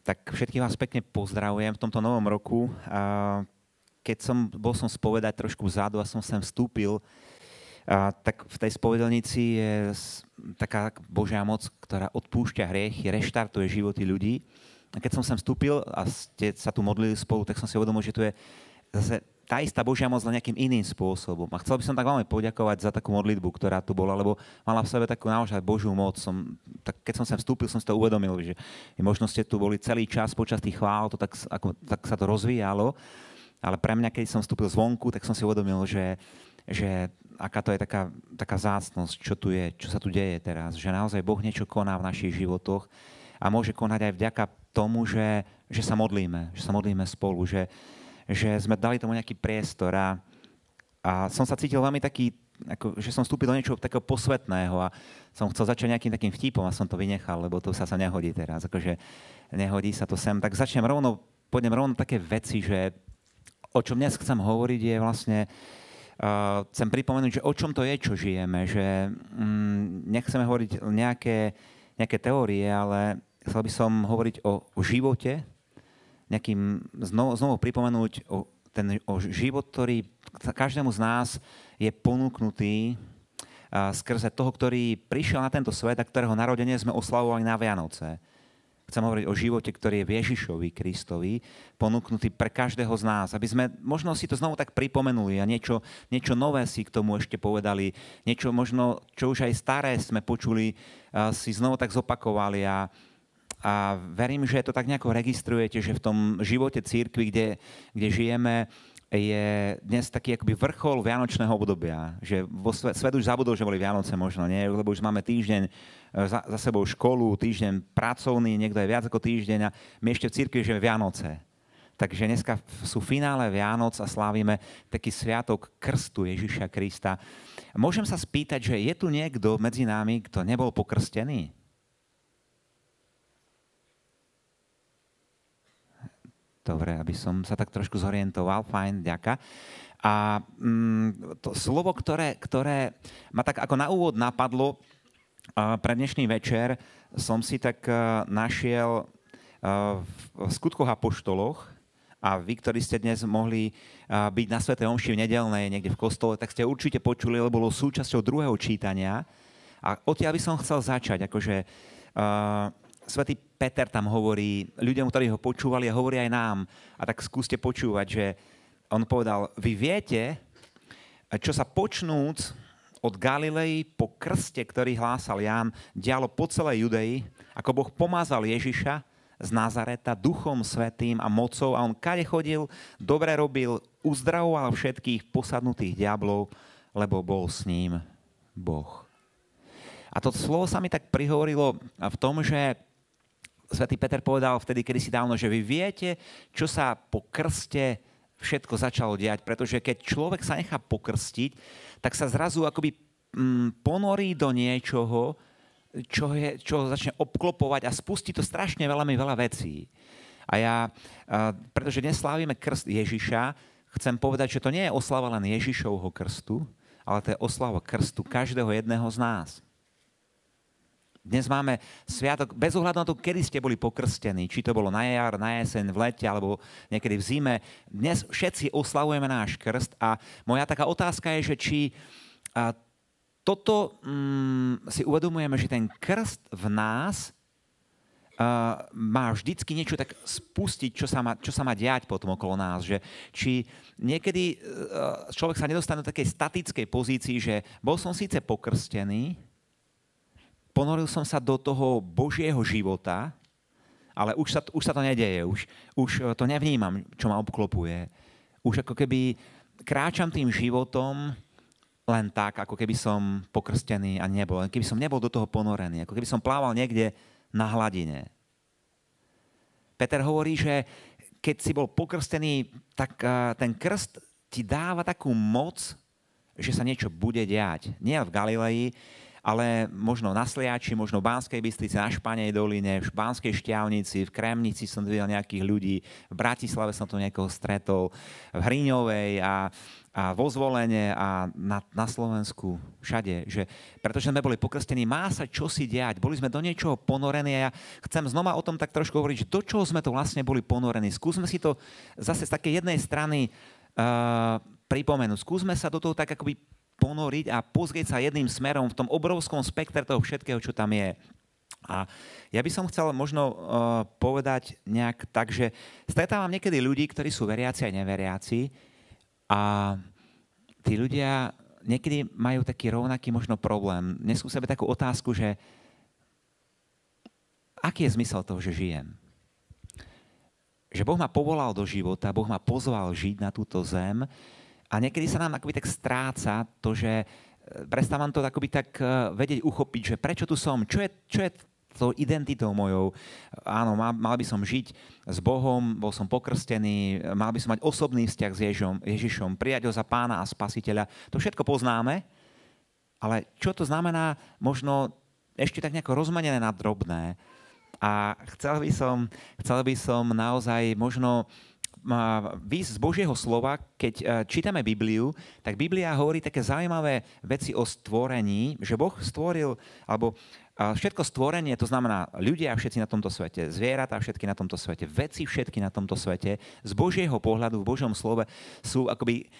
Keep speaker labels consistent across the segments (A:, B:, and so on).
A: Tak všetkých vás pekne pozdravujem v tomto novom roku. Keď som, bol som spovedať trošku vzadu a som sem vstúpil, tak v tej spovedelnici je taká Božia moc, ktorá odpúšťa hriechy, reštartuje životy ľudí. A keď som sem vstúpil a ste sa tu modlili spolu, tak som si uvedomil, že tu je zase tá istá Božia moc len nejakým iným spôsobom. A chcel by som tak veľmi poďakovať za takú modlitbu, ktorá tu bola, lebo mala v sebe takú naozaj Božiu moc. Som, tak keď som sem vstúpil, som si to uvedomil, že možno ste tu boli celý čas počas tých chvál, to tak, ako, tak sa to rozvíjalo. Ale pre mňa, keď som vstúpil zvonku, tak som si uvedomil, že, že aká to je taká, taká zácnosť, čo tu je, čo sa tu deje teraz. Že naozaj Boh niečo koná v našich životoch a môže konať aj vďaka tomu, že, že sa modlíme, že sa modlíme spolu, že, že sme dali tomu nejaký priestor a, a som sa cítil veľmi taký, ako, že som vstúpil do niečoho takého posvetného a som chcel začať nejakým takým vtipom a som to vynechal, lebo to sa sa nehodí teraz, akože nehodí sa to sem. Tak začnem rovno, pôjdem rovno také veci, že o čom dnes chcem hovoriť je vlastne, uh, chcem pripomenúť, že o čom to je, čo žijeme, že um, nechceme hovoriť nejaké, nejaké teórie, ale chcel by som hovoriť o, živote, nejakým, znovu, znovu pripomenúť o, ten, o život, ktorý každému z nás je ponúknutý skrze toho, ktorý prišiel na tento svet a ktorého narodenie sme oslavovali na Vianoce. Chcem hovoriť o živote, ktorý je v Ježišovi Kristovi, ponúknutý pre každého z nás, aby sme možno si to znovu tak pripomenuli a niečo, niečo nové si k tomu ešte povedali, niečo možno, čo už aj staré sme počuli, si znovu tak zopakovali a, a verím, že to tak nejako registrujete, že v tom živote církvy, kde, kde žijeme, je dnes taký akoby vrchol Vianočného obdobia. Že vo svet, svet už zabudol, že boli Vianoce možno, nie? Lebo už máme týždeň e, za, za sebou školu, týždeň pracovný, niekto je viac ako týždeň a my ešte v církvi žijeme Vianoce. Takže dneska sú finále Vianoc a slávime taký sviatok krstu Ježiša Krista. Môžem sa spýtať, že je tu niekto medzi nami, kto nebol pokrstený? Dobre, aby som sa tak trošku zorientoval. Fajn, ďaká. A mm, to slovo, ktoré, ktoré ma tak ako na úvod napadlo pre dnešný večer, som si tak uh, našiel uh, v skutkoch a poštoloch a vy, ktorí ste dnes mohli uh, byť na Svetej Omši v nedelnej, niekde v kostole, tak ste určite počuli, lebo bolo súčasťou druhého čítania. A odtiaľ by som chcel začať, akože uh, Svetý Peter tam hovorí ľuďom, ktorí ho počúvali a hovorí aj nám. A tak skúste počúvať, že on povedal, vy viete, čo sa počnúc od Galilei po krste, ktorý hlásal Ján, dialo po celej Judei, ako Boh pomázal Ježiša z Nazareta duchom svetým a mocou a on kade chodil, dobre robil, uzdravoval všetkých posadnutých diablov, lebo bol s ním Boh. A to slovo sa mi tak prihovorilo v tom, že svätý Peter povedal vtedy, kedy si dávno, že vy viete, čo sa po krste všetko začalo diať, pretože keď človek sa nechá pokrstiť, tak sa zrazu akoby mm, ponorí do niečoho, čo, je, čo začne obklopovať a spustí to strašne veľmi veľa vecí. A ja, pretože dnes slávime krst Ježiša, chcem povedať, že to nie je oslava len Ježišovho krstu, ale to je oslava krstu každého jedného z nás. Dnes máme sviatok, bez ohľadu na to, kedy ste boli pokrstení, či to bolo na jar, na jeseň, v lete alebo niekedy v zime. Dnes všetci oslavujeme náš krst a moja taká otázka je, že či a, toto mm, si uvedomujeme, že ten krst v nás uh, má vždycky niečo tak spustiť, čo sa, má, čo sa má diať potom okolo nás. Že, či niekedy uh, človek sa nedostane do takej statickej pozícii, že bol som síce pokrstený, ponoril som sa do toho Božieho života, ale už sa, už sa to nedeje, už, už e, to nevnímam, čo ma obklopuje. Už ako keby kráčam tým životom len tak, ako keby som pokrstený a nebol. Keby som nebol do toho ponorený, ako keby som plával niekde na hladine. Peter hovorí, že keď si bol pokrstený, tak e, ten krst ti dáva takú moc, že sa niečo bude diať. Nie v Galilei, ale možno na Sliači, možno v Banskej Bystrici, na Španej doline, v Banskej Šťavnici, v Kremnici som videl nejakých ľudí, v Bratislave som tu niekoho stretol, v Hriňovej a a vo zvolenie a na, na Slovensku, všade. Že, pretože sme boli pokrstení, má sa čo si diať. Boli sme do niečoho ponorení a ja chcem znova o tom tak trošku hovoriť, že do čoho sme to vlastne boli ponorení. Skúsme si to zase z takej jednej strany uh, pripomenúť. Skúsme sa do toho tak akoby ponoriť a pozrieť sa jedným smerom v tom obrovskom spektre toho všetkého, čo tam je. A ja by som chcel možno uh, povedať nejak tak, že stretávam niekedy ľudí, ktorí sú veriaci a neveriaci, a tí ľudia niekedy majú taký rovnaký možno problém. Nesú sebe takú otázku, že aký je zmysel toho, že žijem? Že Boh ma povolal do života, Boh ma pozval žiť na túto zem a niekedy sa nám akoby tak stráca to, že prestávam to akoby tak eh, vedieť uchopiť, že prečo tu som, čo je, čo je tou identitou mojou. Áno, mal, mal by som žiť s Bohom, bol som pokrstený, mal by som mať osobný vzťah s Ježom, Ježišom, prijať ho za pána a spasiteľa. To všetko poznáme, ale čo to znamená, možno ešte tak nejako rozmanené na drobné. A chcel by som, chcel by som naozaj možno výsť z Božieho slova, keď e, čítame Bibliu, tak Biblia hovorí také zaujímavé veci o stvorení, že Boh stvoril, alebo Všetko stvorenie, to znamená ľudia všetci na tomto svete, zvieratá všetky na tomto svete, veci všetky na tomto svete, z Božieho pohľadu v Božom slove sú akoby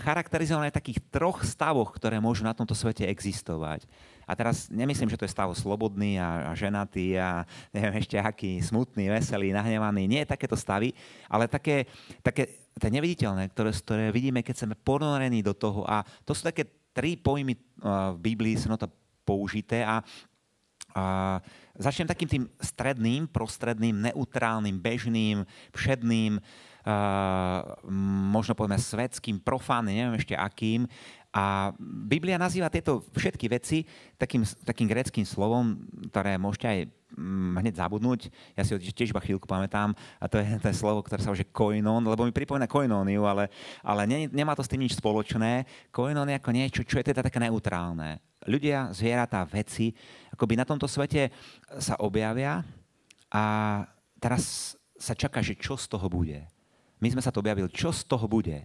A: charakterizované v takých troch stavoch, ktoré môžu na tomto svete existovať. A teraz nemyslím, že to je stav slobodný a, a ženatý a neviem ešte aký, smutný, veselý, nahnevaný. Nie takéto stavy, ale také, také tie neviditeľné, ktoré, ktoré vidíme, keď sme ponorení do toho. A to sú také tri pojmy v Biblii, sú na to použité a začnem takým tým stredným, prostredným, neutrálnym, bežným, všedným, možno povedzme svetským, profánnym, neviem ešte akým. A Biblia nazýva tieto všetky veci takým, takým greckým slovom, ktoré môžete aj mm, hneď zabudnúť. Ja si ho tiež iba chvíľku pamätám a to je to je slovo, ktoré sa už koinon, lebo mi pripomína koinóniu, ale, ale ne, nemá to s tým nič spoločné. Koinon je ako niečo, čo je teda také neutrálne ľudia, zvieratá, veci, akoby na tomto svete sa objavia a teraz sa čaká, že čo z toho bude. My sme sa to objavili, čo z toho bude.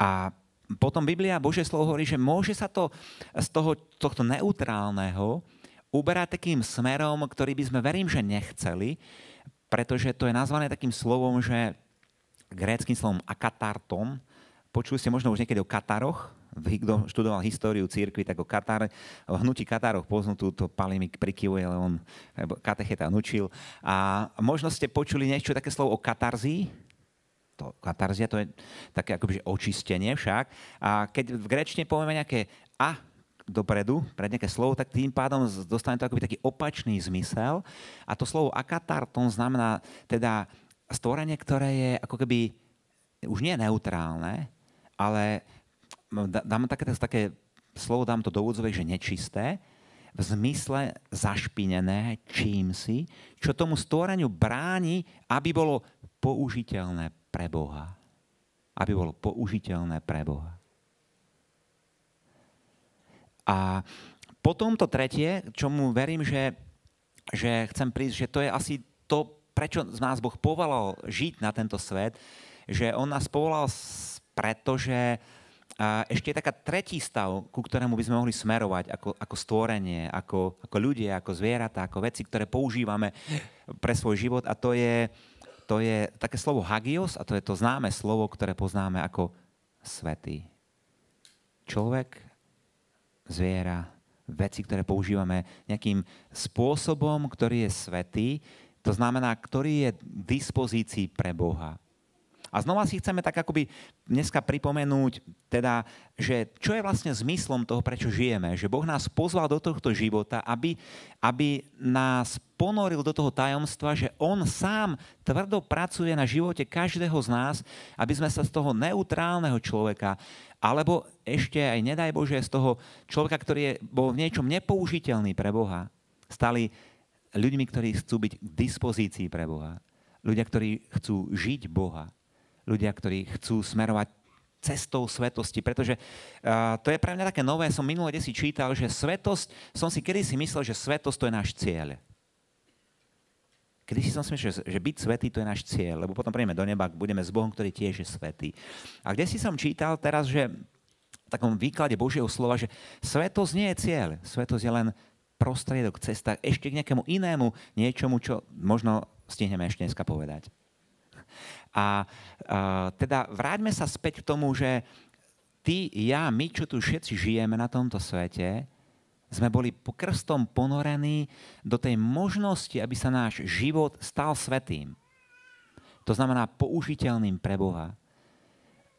A: A potom Biblia, Božie slovo hovorí, že môže sa to z toho, tohto neutrálneho uberať takým smerom, ktorý by sme verím, že nechceli, pretože to je nazvané takým slovom, že gréckým slovom akatartom. Počuli ste možno už niekedy o Kataroch, kto študoval históriu církvy, tak o Katar, o hnutí Kataroch poznutú, to mi prikyvuje, ale on katecheta nučil. A možno ste počuli niečo také slovo o katarzii, to, katarzia to je také akoby očistenie však. A keď v grečne povieme nejaké a dopredu, pred nejaké slovo, tak tým pádom dostane to akoby taký opačný zmysel. A to slovo akatarton znamená teda stvorenie, ktoré je ako keby už nie neutrálne, ale dám také, také slovo, dám to do úvodzovek, že nečisté, v zmysle zašpinené čím si, čo tomu stvoreniu bráni, aby bolo použiteľné pre Boha. Aby bolo použiteľné pre Boha. A potom to tretie, čomu verím, že, že chcem prísť, že to je asi to, prečo z nás Boh povolal žiť na tento svet, že On nás povolal pretože a ešte je taká tretí stav, ku ktorému by sme mohli smerovať ako, ako stvorenie, ako, ako ľudia, ako zvieratá, ako veci, ktoré používame pre svoj život a to je, to je také slovo hagios a to je to známe slovo, ktoré poznáme ako svetý. Človek, zviera, veci, ktoré používame nejakým spôsobom, ktorý je svetý, to znamená, ktorý je v dispozícii pre Boha. A znova si chceme tak akoby dneska pripomenúť, teda, že čo je vlastne zmyslom toho, prečo žijeme. Že Boh nás pozval do tohto života, aby, aby nás ponoril do toho tajomstva, že On sám tvrdo pracuje na živote každého z nás, aby sme sa z toho neutrálneho človeka, alebo ešte aj nedaj Bože z toho človeka, ktorý je, bol v niečom nepoužiteľný pre Boha, stali ľuďmi, ktorí chcú byť k dispozícii pre Boha. Ľudia, ktorí chcú žiť Boha ľudia, ktorí chcú smerovať cestou svetosti, pretože uh, to je pre mňa také nové, som minule si čítal, že svetosť, som si kedy si myslel, že svetosť to je náš cieľ. Kedy si som si myslel, že, byť svetý to je náš cieľ, lebo potom príjeme do neba, budeme s Bohom, ktorý tiež je svetý. A kde si som čítal teraz, že v takom výklade Božieho slova, že svetosť nie je cieľ, svetosť je len prostriedok, cesta ešte k nejakému inému niečomu, čo možno stihneme ešte dneska povedať. A, a teda vráťme sa späť k tomu, že ty, ja, my, čo tu všetci žijeme na tomto svete, sme boli krstom ponorení do tej možnosti, aby sa náš život stal svetým. To znamená použiteľným pre Boha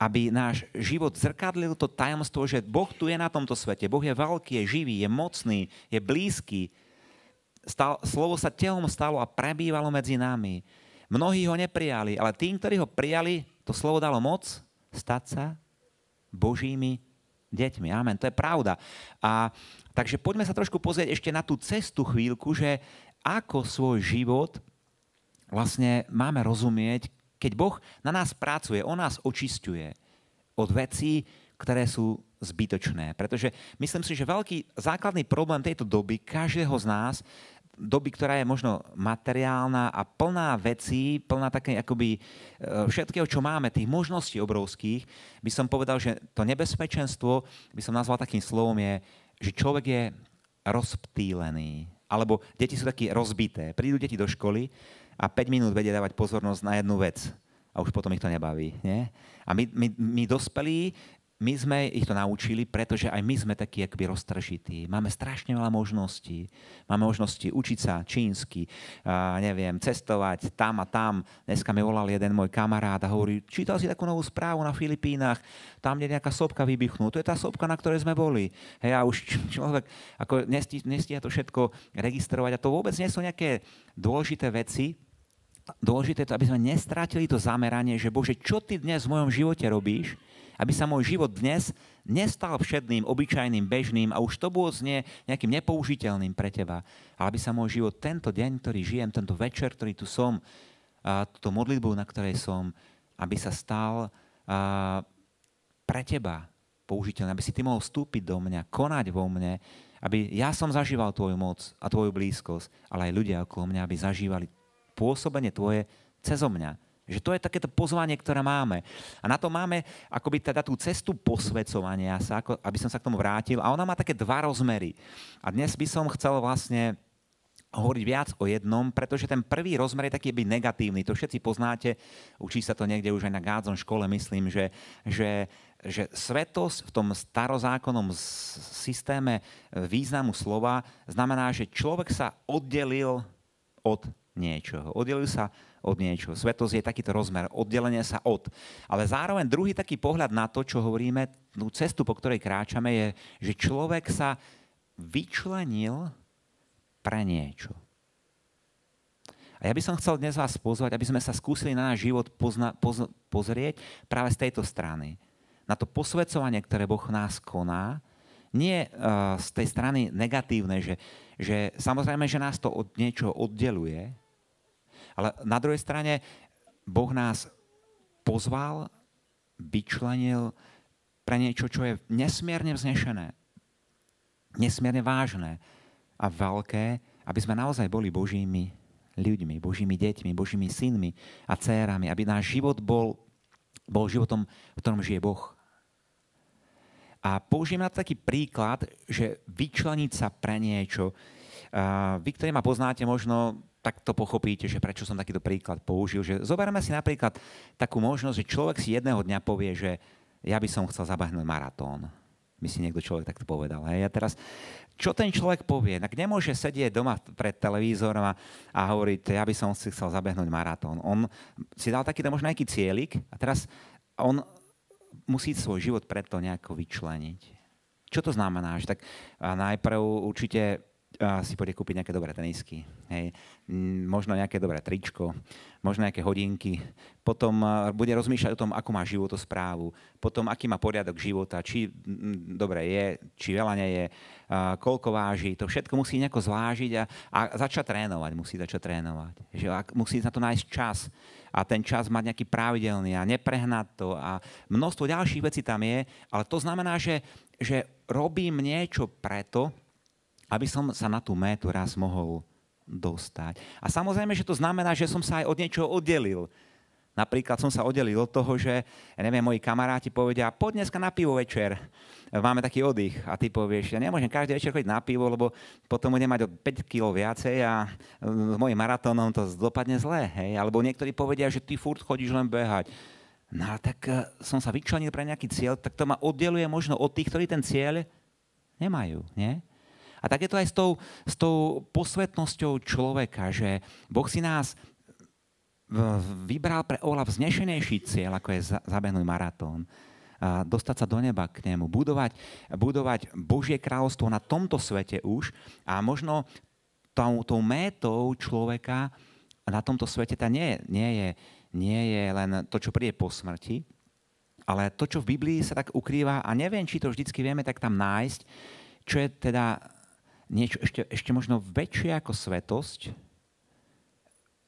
A: aby náš život zrkadlil to tajomstvo, že Boh tu je na tomto svete. Boh je veľký, je živý, je mocný, je blízky. Stal, slovo sa telom stalo a prebývalo medzi nami. Mnohí ho neprijali, ale tým, ktorí ho prijali, to slovo dalo moc stať sa Božími deťmi. Amen. To je pravda. A, takže poďme sa trošku pozrieť ešte na tú cestu chvíľku, že ako svoj život vlastne máme rozumieť, keď Boh na nás pracuje, On nás očistuje od vecí, ktoré sú zbytočné. Pretože myslím si, že veľký základný problém tejto doby, každého z nás, doby, ktorá je možno materiálna a plná vecí, plná také akoby e, všetkého, čo máme, tých možností obrovských, by som povedal, že to nebezpečenstvo, by som nazval takým slovom, je, že človek je rozptýlený. Alebo deti sú také rozbité. Prídu deti do školy a 5 minút vedia dávať pozornosť na jednu vec a už potom ich to nebaví. Nie? A my, my, my dospelí, my sme ich to naučili, pretože aj my sme takí akoby roztržití. Máme strašne veľa možností. Máme možnosti učiť sa čínsky, a neviem, cestovať tam a tam. Dneska mi volal jeden môj kamarát a hovorí, čítal si takú novú správu na Filipínach, tam je nejaká sopka vybuchnú. To je tá sopka, na ktorej sme boli. Hej, a už človek ako nestíha to všetko registrovať. A to vôbec nie sú nejaké dôležité veci, dôležité to, aby sme nestratili to zameranie, že Bože, čo ty dnes v mojom živote robíš, aby sa môj život dnes nestal všedným, obyčajným, bežným a už to bolo znie nejakým nepoužiteľným pre teba, ale aby sa môj život tento deň, ktorý žijem, tento večer, ktorý tu som, a túto modlitbu, na ktorej som, aby sa stal a, pre teba použiteľný, aby si ty mohol vstúpiť do mňa, konať vo mne, aby ja som zažíval tvoju moc a tvoju blízkosť, ale aj ľudia okolo mňa, aby zažívali pôsobenie tvoje cezo mňa. Že to je takéto pozvanie, ktoré máme. A na to máme akoby teda tú cestu posvedcovania sa, ako, aby som sa k tomu vrátil. A ona má také dva rozmery. A dnes by som chcel vlastne hovoriť viac o jednom, pretože ten prvý rozmer je taký byť negatívny. To všetci poznáte, učí sa to niekde už aj na Gádzon škole, myslím, že, že, že svetosť v tom starozákonnom systéme významu slova znamená, že človek sa oddelil od niečoho. Oddelil sa od niečoho. Svetosť je takýto rozmer, oddelenie sa od. Ale zároveň druhý taký pohľad na to, čo hovoríme, tú cestu, po ktorej kráčame, je, že človek sa vyčlenil pre niečo. A ja by som chcel dnes vás pozvať, aby sme sa skúsili na náš život pozna, poz, pozrieť práve z tejto strany. Na to posvedcovanie, ktoré Boh nás koná, nie uh, z tej strany negatívnej, že, že samozrejme, že nás to od niečoho oddeluje, ale na druhej strane Boh nás pozval, vyčlenil pre niečo, čo je nesmierne vznešené, nesmierne vážne a veľké, aby sme naozaj boli Božími ľuďmi, Božími deťmi, Božími synmi a dcérami, aby náš život bol, bol životom, v ktorom žije Boh. A použijem na to taký príklad, že vyčleniť sa pre niečo. Vy, ktorí ma poznáte, možno tak to pochopíte, že prečo som takýto príklad použil. Že zoberme si napríklad takú možnosť, že človek si jedného dňa povie, že ja by som chcel zabehnúť maratón. My si niekto človek takto povedal. Hej. A teraz, čo ten človek povie? Tak nemôže sedieť doma pred televízorom a, a hovoriť, ja by som si chcel zabehnúť maratón. On si dal takýto možno nejaký cieľik a teraz on musí svoj život preto nejako vyčleniť. Čo to znamená? Že tak najprv určite si pôjde kúpiť nejaké dobré tenisky, hej, možno nejaké dobré tričko, možno nejaké hodinky, potom bude rozmýšľať o tom, ako má životosprávu, potom aký má poriadok života, či dobre je, či veľa nie je, koľko váži, to všetko musí nejako zvážiť a, a začať trénovať, musí začať trénovať. Že musí na to nájsť čas. A ten čas mať nejaký pravidelný a neprehnať to a množstvo ďalších vecí tam je, ale to znamená, že, že robím niečo preto, aby som sa na tú métu raz mohol dostať. A samozrejme, že to znamená, že som sa aj od niečoho oddelil. Napríklad som sa oddelil od toho, že, ja neviem, moji kamaráti povedia, poď dneska na pivo večer, máme taký oddych. A ty povieš, ja nemôžem každý večer chodiť na pivo, lebo potom budem mať o 5 kg viacej a s mojim maratónom to dopadne zle. Hej? Alebo niektorí povedia, že ty furt chodíš len behať. No tak uh, som sa vyčlenil pre nejaký cieľ, tak to ma oddeluje možno od tých, ktorí ten cieľ nemajú. Nie? A tak je to aj s tou, s tou posvetnosťou človeka, že Boh si nás vybral pre oveľa vznešenejší cieľ, ako je zabehnúť maratón. Dostať sa do neba k nemu, budovať, budovať Božie kráľovstvo na tomto svete už a možno tou, tou métou človeka na tomto svete tá nie, nie, je, nie je len to, čo príde po smrti, ale to, čo v Biblii sa tak ukrýva, a neviem, či to vždycky vieme tak tam nájsť, čo je teda niečo ešte, ešte možno väčšie ako svetosť,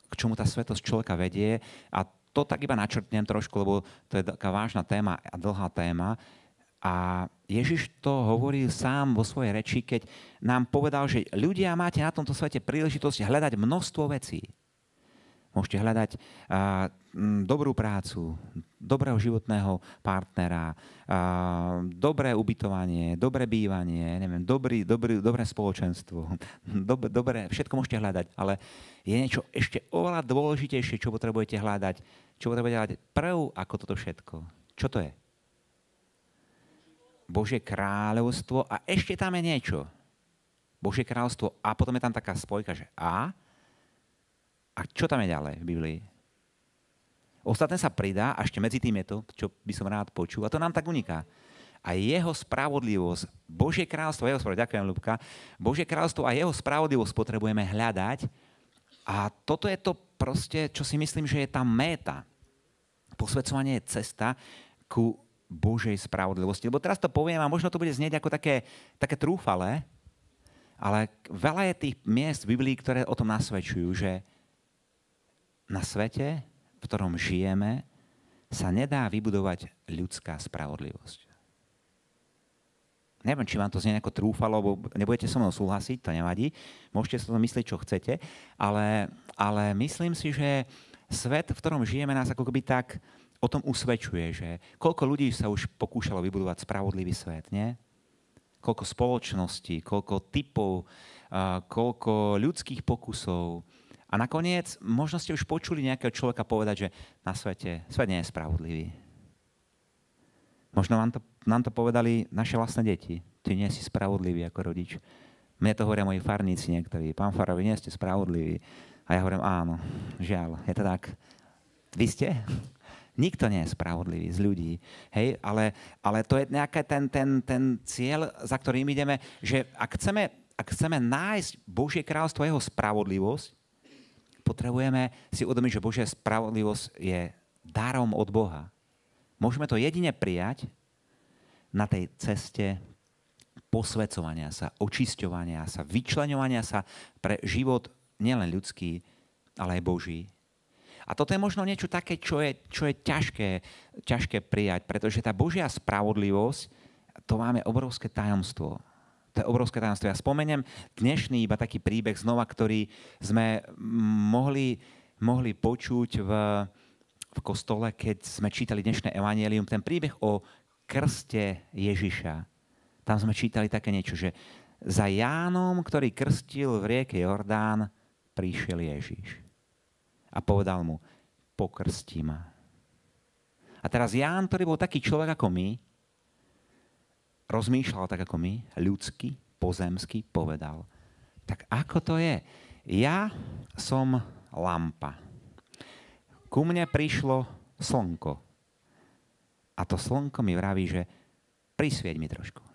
A: k čomu tá svetosť človeka vedie. A to tak iba načrtnem trošku, lebo to je taká vážna téma a dlhá téma. A Ježiš to hovorí sám vo svojej reči, keď nám povedal, že ľudia máte na tomto svete príležitosť hľadať množstvo vecí. Môžete hľadať dobrú prácu, dobrého životného partnera, dobré ubytovanie, dobré bývanie, neviem, dobrý, dobrý, dobré spoločenstvo. Dob, dobré, všetko môžete hľadať, ale je niečo ešte oveľa dôležitejšie, čo potrebujete hľadať. Čo potrebujete hľadať prv ako toto všetko. Čo to je? Božie kráľovstvo a ešte tam je niečo. Božie kráľovstvo a potom je tam taká spojka, že a a čo tam je ďalej v Biblii? Ostatné sa pridá a ešte medzi tým je to, čo by som rád počul. A to nám tak uniká. A jeho spravodlivosť, Božie kráľstvo, jeho spravodlivosť, ďakujem Ľubka, Božie kráľstvo a jeho spravodlivosť potrebujeme hľadať. A toto je to proste, čo si myslím, že je tá méta. Posvedcovanie je cesta ku Božej spravodlivosti. Lebo teraz to poviem a možno to bude znieť ako také, také trúfale, ale veľa je tých miest v Biblii, ktoré o tom nasvedčujú, že na svete, v ktorom žijeme, sa nedá vybudovať ľudská spravodlivosť. Neviem, či vám to znie ako trúfalo, lebo nebudete so mnou súhlasiť, to nevadí. Môžete sa to myslieť, čo chcete, ale, ale myslím si, že svet, v ktorom žijeme, nás ako keby tak o tom usvedčuje, že koľko ľudí sa už pokúšalo vybudovať spravodlivý svet, nie? Koľko spoločností, koľko typov, koľko ľudských pokusov, a nakoniec, možno ste už počuli nejakého človeka povedať, že na svete, svet nie je spravodlivý. Možno vám to, nám to povedali naše vlastné deti. Ty nie si spravodlivý ako rodič. Mne to hovoria moji farníci niektorí. Pán Farovi, nie ste spravodliví. A ja hovorím, áno, žiaľ, je to tak. Vy ste? Nikto nie je spravodlivý z ľudí. Hej? Ale, ale to je nejaký ten, ten, ten cieľ, za ktorým ideme, že ak chceme, ak chceme nájsť Božie kráľstvo jeho spravodlivosť, potrebujeme si uvedomiť, že Božia spravodlivosť je darom od Boha. Môžeme to jedine prijať na tej ceste posvedcovania sa, očisťovania sa, vyčleňovania sa pre život nielen ľudský, ale aj Boží. A toto je možno niečo také, čo je, čo je ťažké, ťažké prijať, pretože tá Božia spravodlivosť, to máme obrovské tajomstvo to je obrovské tajomstvo. Ja spomeniem dnešný iba taký príbeh znova, ktorý sme mohli, mohli počuť v, v kostole, keď sme čítali dnešné evanielium, ten príbeh o krste Ježiša. Tam sme čítali také niečo, že za Jánom, ktorý krstil v rieke Jordán, prišiel Ježiš. A povedal mu, pokrsti ma. A teraz Ján, ktorý bol taký človek ako my, rozmýšľal tak ako my, ľudsky, pozemsky, povedal, tak ako to je? Ja som lampa. Ku mne prišlo slnko. A to slnko mi vraví, že prisvieť mi trošku.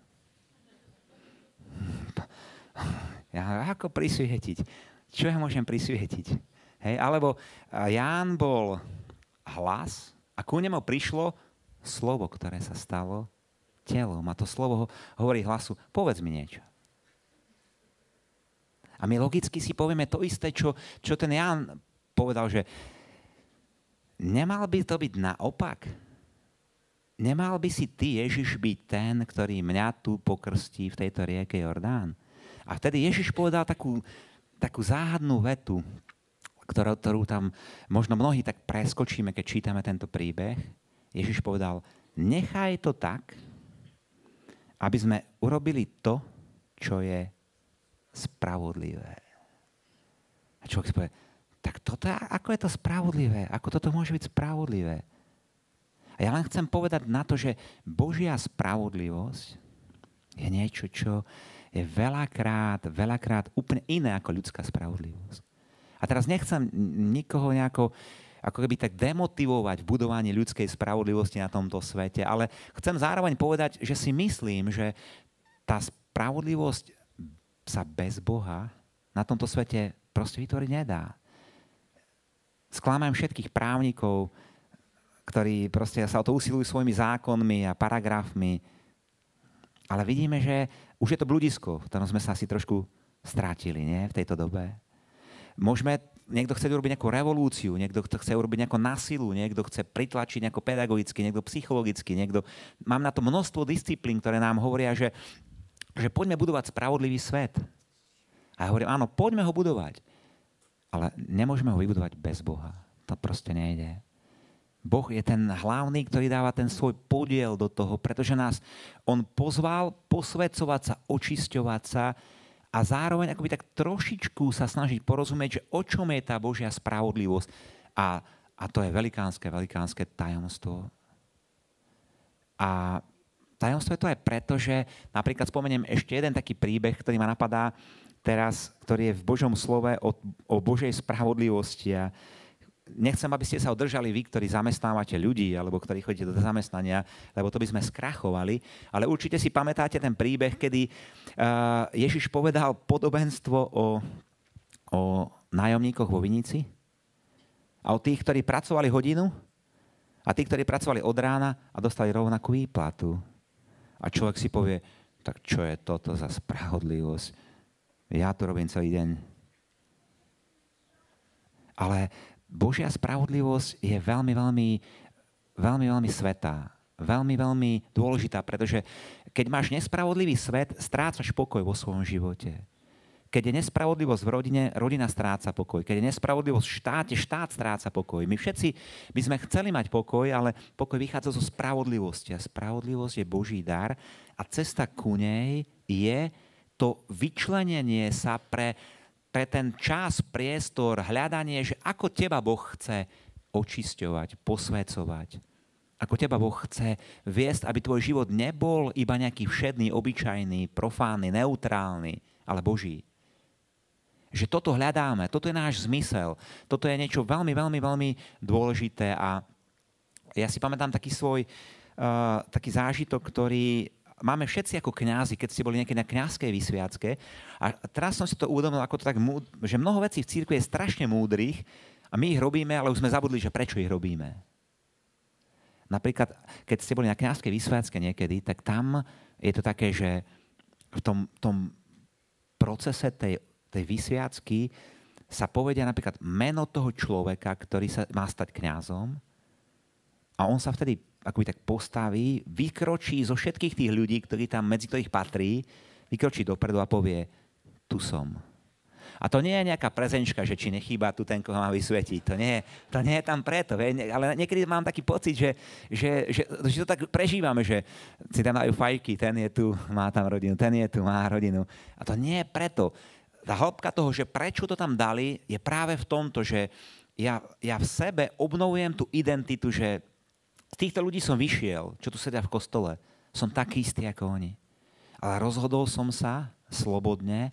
A: Ja, ako prisvietiť? Čo ja môžem prisvietiť? Hej, alebo Ján bol hlas a ku nemu prišlo slovo, ktoré sa stalo telom. A to slovo hovorí hlasu, povedz mi niečo. A my logicky si povieme to isté, čo, čo ten Ján povedal, že nemal by to byť naopak. Nemal by si ty, Ježiš, byť ten, ktorý mňa tu pokrstí v tejto rieke Jordán. A vtedy Ježiš povedal takú, takú záhadnú vetu, ktorú, ktorú tam možno mnohí tak preskočíme, keď čítame tento príbeh. Ježiš povedal, nechaj to tak, aby sme urobili to, čo je spravodlivé. A človek si povie, tak toto, ako je to spravodlivé? Ako toto môže byť spravodlivé? A ja len chcem povedať na to, že Božia spravodlivosť je niečo, čo je veľakrát, veľakrát úplne iné ako ľudská spravodlivosť. A teraz nechcem nikoho nejako ako keby tak demotivovať v budovaní ľudskej spravodlivosti na tomto svete, ale chcem zároveň povedať, že si myslím, že tá spravodlivosť sa bez Boha na tomto svete proste vytvoriť nedá. Sklámam všetkých právnikov, ktorí proste sa o to usilujú svojimi zákonmi a paragrafmi, ale vidíme, že už je to bludisko, v ktorom sme sa asi trošku strátili nie? v tejto dobe. Môžeme, niekto chce urobiť nejakú revolúciu, niekto chce urobiť nejakú nasilu, niekto chce pritlačiť nejako pedagogicky, niekto psychologicky, niekto... Mám na to množstvo disciplín, ktoré nám hovoria, že, že poďme budovať spravodlivý svet. A ja hovorím, áno, poďme ho budovať. Ale nemôžeme ho vybudovať bez Boha. To proste nejde. Boh je ten hlavný, ktorý dáva ten svoj podiel do toho, pretože nás On pozval posvedcovať sa, očisťovať sa, a zároveň akoby tak trošičku sa snažiť porozumieť, že o čom je tá Božia spravodlivosť. A, a to je velikánske, velikánske tajomstvo. A tajomstvo je to aj preto, že napríklad spomeniem ešte jeden taký príbeh, ktorý ma napadá teraz, ktorý je v Božom slove o, o Božej spravodlivosti. A nechcem, aby ste sa održali vy, ktorí zamestnávate ľudí alebo ktorí chodíte do zamestnania, lebo to by sme skrachovali. Ale určite si pamätáte ten príbeh, kedy uh, Ježiš povedal podobenstvo o, o nájomníkoch vo Vinici a o tých, ktorí pracovali hodinu a tí, ktorí pracovali od rána a dostali rovnakú výplatu. A človek si povie, tak čo je toto za spravodlivosť? Ja to robím celý deň. Ale Božia spravodlivosť je veľmi, veľmi, veľmi, veľmi svetá. Veľmi, veľmi dôležitá, pretože keď máš nespravodlivý svet, strácaš pokoj vo svojom živote. Keď je nespravodlivosť v rodine, rodina stráca pokoj. Keď je nespravodlivosť v štáte, štát stráca pokoj. My všetci by sme chceli mať pokoj, ale pokoj vychádza zo spravodlivosti. A spravodlivosť je Boží dar a cesta ku nej je to vyčlenenie sa pre pre ten čas, priestor, hľadanie, že ako teba Boh chce očisťovať, posvecovať. Ako teba Boh chce viesť, aby tvoj život nebol iba nejaký všedný, obyčajný, profánny, neutrálny, ale Boží. Že toto hľadáme, toto je náš zmysel, toto je niečo veľmi, veľmi, veľmi dôležité a ja si pamätám taký svoj uh, taký zážitok, ktorý máme všetci ako kňazi, keď ste boli niekedy na kňazskej vysviacke. A teraz som si to uvedomil, ako to tak, že mnoho vecí v církvi je strašne múdrych a my ich robíme, ale už sme zabudli, že prečo ich robíme. Napríklad, keď ste boli na kňazskej vysviacke niekedy, tak tam je to také, že v tom, tom procese tej, tej vysviacky sa povedia napríklad meno toho človeka, ktorý sa má stať kňazom a on sa vtedy akoby tak postaví, vykročí zo všetkých tých ľudí, ktorí tam medzi ktorých patrí, vykročí dopredu a povie, tu som. A to nie je nejaká prezenčka, že či nechýba tu ten, koho má vysvetiť. To nie, to nie je tam preto. Ale niekedy mám taký pocit, že, že, že, že to tak prežívame, že si tam dajú fajky, ten je tu, má tam rodinu, ten je tu, má rodinu. A to nie je preto. Tá hĺbka toho, že prečo to tam dali, je práve v tomto, že ja, ja v sebe obnovujem tú identitu, že týchto ľudí som vyšiel, čo tu sedia v kostole. Som taký istý ako oni. Ale rozhodol som sa slobodne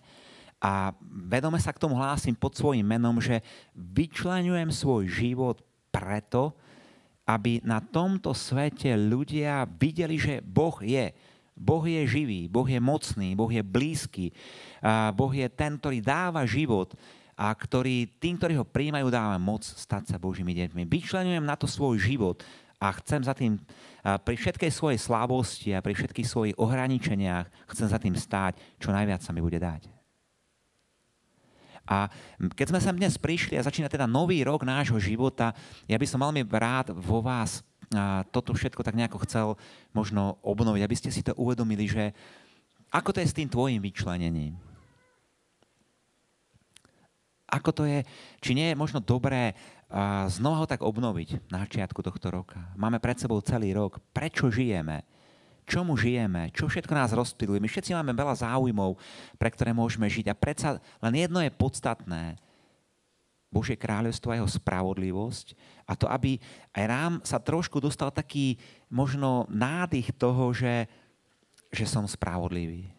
A: a vedome sa k tomu hlásim pod svojim menom, že vyčlenujem svoj život preto, aby na tomto svete ľudia videli, že Boh je. Boh je živý, Boh je mocný, Boh je blízky, Boh je ten, ktorý dáva život a ktorý tým, ktorí ho príjmajú, dáva moc stať sa Božími deťmi. Vyčlenujem na to svoj život a chcem za tým, pri všetkej svojej slábosti a pri všetkých svojich ohraničeniach, chcem za tým stáť, čo najviac sa mi bude dať. A keď sme sem dnes prišli a začína teda nový rok nášho života, ja by som veľmi rád vo vás toto všetko tak nejako chcel možno obnoviť, aby ste si to uvedomili, že ako to je s tým tvojim vyčlenením? Ako to je, či nie je možno dobré znova ho tak obnoviť na začiatku tohto roka. Máme pred sebou celý rok. Prečo žijeme? Čomu žijeme? Čo všetko nás rozptiluje? My všetci máme veľa záujmov, pre ktoré môžeme žiť. A predsa len jedno je podstatné. Božie kráľovstvo a jeho spravodlivosť a to, aby aj nám sa trošku dostal taký možno nádych toho, že, že som spravodlivý.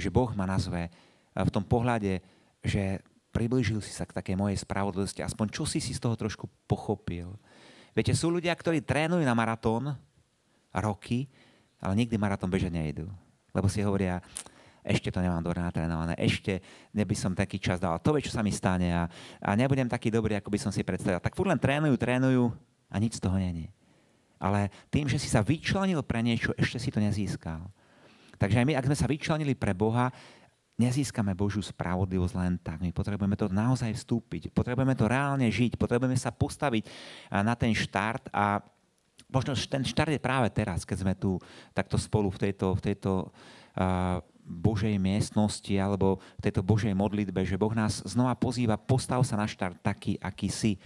A: Že Boh ma nazve v tom pohľade, že priblížil si sa k takej mojej spravodlivosti, aspoň čo si si z toho trošku pochopil. Viete, sú ľudia, ktorí trénujú na maratón roky, ale nikdy maratón bežať nejdu. Lebo si hovoria, ešte to nemám dobre natrénované, ešte neby som taký čas dal, to vie, čo sa mi stane a, a nebudem taký dobrý, ako by som si predstavil. Tak furt len trénujú, trénujú a nič z toho není. Ale tým, že si sa vyčlenil pre niečo, ešte si to nezískal. Takže aj my, ak sme sa vyčlenili pre Boha, nezískame Božiu spravodlivosť len tak. My potrebujeme to naozaj vstúpiť, potrebujeme to reálne žiť, potrebujeme sa postaviť na ten štart a možno ten štart je práve teraz, keď sme tu takto spolu v tejto, v tejto uh, Božej miestnosti alebo v tejto Božej modlitbe, že Boh nás znova pozýva, postav sa na štart taký, aký si.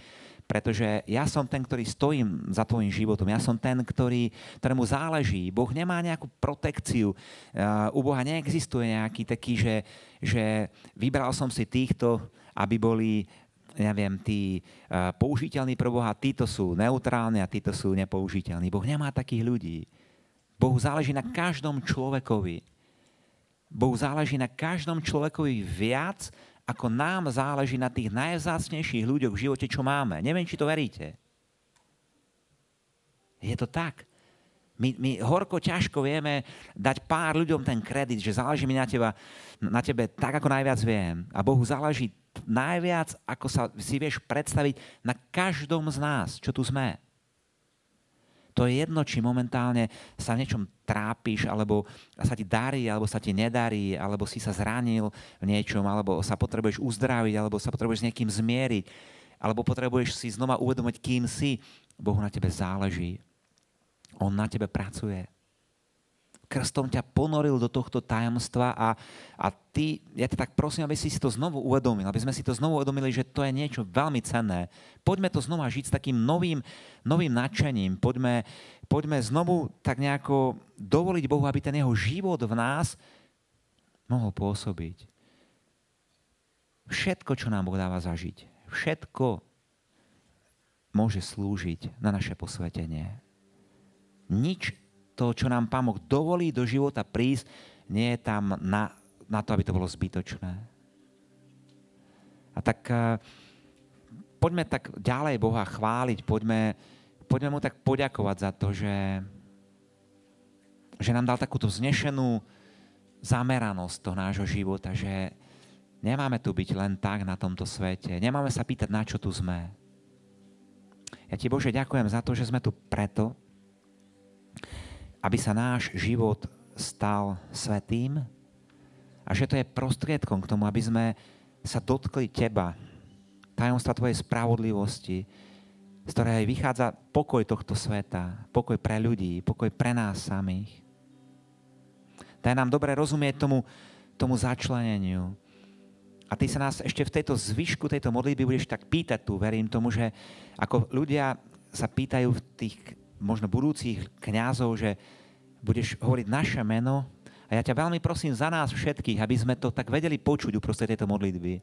A: Pretože ja som ten, ktorý stojím za tvojim životom. Ja som ten, ktorý, ktorému záleží. Boh nemá nejakú protekciu. U Boha neexistuje nejaký taký, že, že vybral som si týchto, aby boli neviem, tí použiteľní pre Boha, títo sú neutrálni a títo sú nepoužiteľní. Boh nemá takých ľudí. Bohu záleží na každom človekovi. Bohu záleží na každom človekovi viac, ako nám záleží na tých najvzácnejších ľuďoch v živote, čo máme. Neviem, či to veríte. Je to tak. My, my horko ťažko vieme dať pár ľuďom ten kredit, že záleží mi na, teba, na tebe tak, ako najviac viem. A Bohu záleží najviac, ako sa si vieš predstaviť na každom z nás, čo tu sme. To je jedno, či momentálne sa niečom trápiš, alebo sa ti darí, alebo sa ti nedarí, alebo si sa zranil v niečom, alebo sa potrebuješ uzdraviť, alebo sa potrebuješ s niekým zmieriť, alebo potrebuješ si znova uvedomiť, kým si. Bohu na tebe záleží. On na tebe pracuje krstom ťa ponoril do tohto tajomstva a, a ty, ja ťa tak prosím, aby si si to znovu uvedomil, aby sme si to znovu uvedomili, že to je niečo veľmi cenné. Poďme to znova žiť s takým novým, novým nadšením. Poďme, poďme znovu tak nejako dovoliť Bohu, aby ten jeho život v nás mohol pôsobiť. Všetko, čo nám Boh dáva zažiť, všetko môže slúžiť na naše posvetenie. Nič to, čo nám Pán Boh dovolí do života prísť, nie je tam na, na to, aby to bolo zbytočné. A tak uh, poďme tak ďalej Boha chváliť, poďme, poďme mu tak poďakovať za to, že, že nám dal takúto vznešenú zameranosť toho nášho života, že nemáme tu byť len tak na tomto svete, nemáme sa pýtať, na čo tu sme. Ja ti Bože ďakujem za to, že sme tu preto, aby sa náš život stal svetým a že to je prostriedkom k tomu, aby sme sa dotkli Teba, tajomstva Tvojej spravodlivosti, z ktorej vychádza pokoj tohto sveta, pokoj pre ľudí, pokoj pre nás samých. Daj nám dobre rozumieť tomu, tomu začleneniu. A Ty sa nás ešte v tejto zvyšku tejto modlitby budeš tak pýtať tu. Verím tomu, že ako ľudia sa pýtajú v tých možno budúcich kňazov, že budeš hovoriť naše meno a ja ťa veľmi prosím za nás všetkých, aby sme to tak vedeli počuť uprostred tejto modlitby.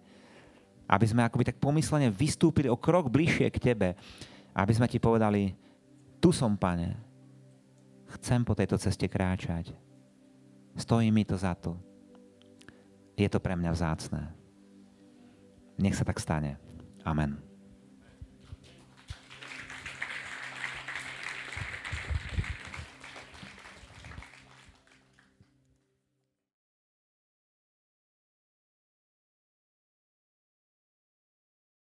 A: Aby sme akoby tak pomyslene vystúpili o krok bližšie k Tebe. Aby sme Ti povedali, tu som, Pane. Chcem po tejto ceste kráčať. Stojí mi to za to. Je to pre mňa vzácné. Nech sa tak stane. Amen.